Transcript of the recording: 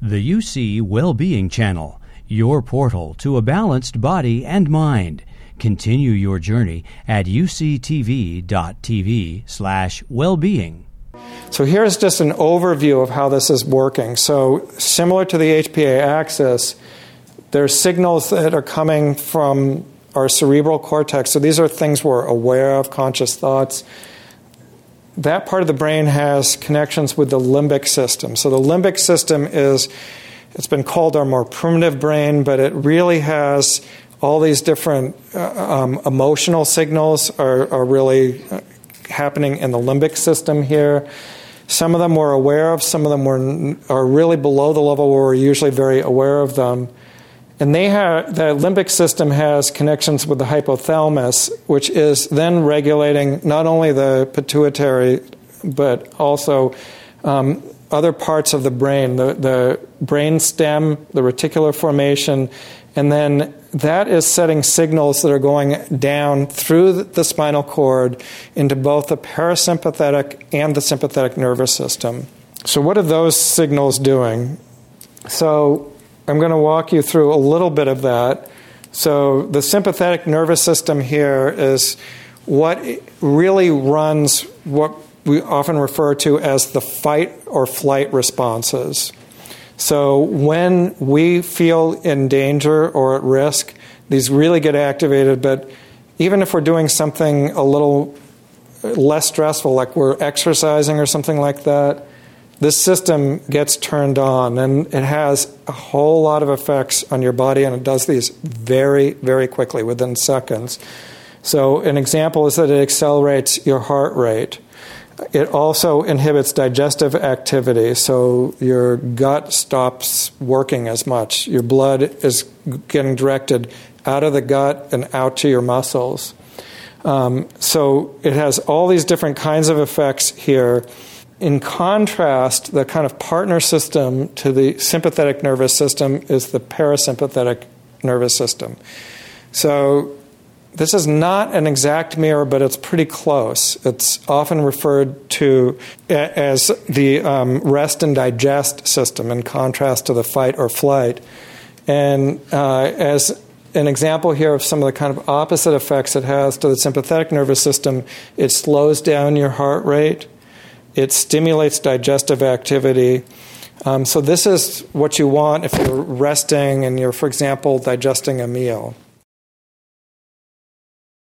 The UC Wellbeing Channel, your portal to a balanced body and mind. Continue your journey at uctv.tv slash wellbeing. So here's just an overview of how this is working. So similar to the HPA axis, there's signals that are coming from our cerebral cortex. So these are things we're aware of, conscious thoughts. That part of the brain has connections with the limbic system. So the limbic system is, it's been called our more primitive brain, but it really has all these different uh, um, emotional signals are, are really uh, happening in the limbic system here. Some of them we're aware of, some of them are really below the level where we're usually very aware of them. And they have, the limbic system has connections with the hypothalamus, which is then regulating not only the pituitary, but also um, other parts of the brain, the, the brain stem, the reticular formation, and then that is setting signals that are going down through the spinal cord into both the parasympathetic and the sympathetic nervous system. So, what are those signals doing? So, I'm going to walk you through a little bit of that. So, the sympathetic nervous system here is what really runs what we often refer to as the fight or flight responses. So, when we feel in danger or at risk, these really get activated. But even if we're doing something a little less stressful, like we're exercising or something like that, this system gets turned on and it has a whole lot of effects on your body and it does these very, very quickly within seconds. So, an example is that it accelerates your heart rate. It also inhibits digestive activity, so your gut stops working as much. Your blood is getting directed out of the gut and out to your muscles. Um, so, it has all these different kinds of effects here in contrast, the kind of partner system to the sympathetic nervous system is the parasympathetic nervous system. So, this is not an exact mirror, but it's pretty close. It's often referred to as the um, rest and digest system, in contrast to the fight or flight. And uh, as an example here of some of the kind of opposite effects it has to the sympathetic nervous system, it slows down your heart rate it stimulates digestive activity. Um, so, this is what you want if you're resting and you're, for example, digesting a meal.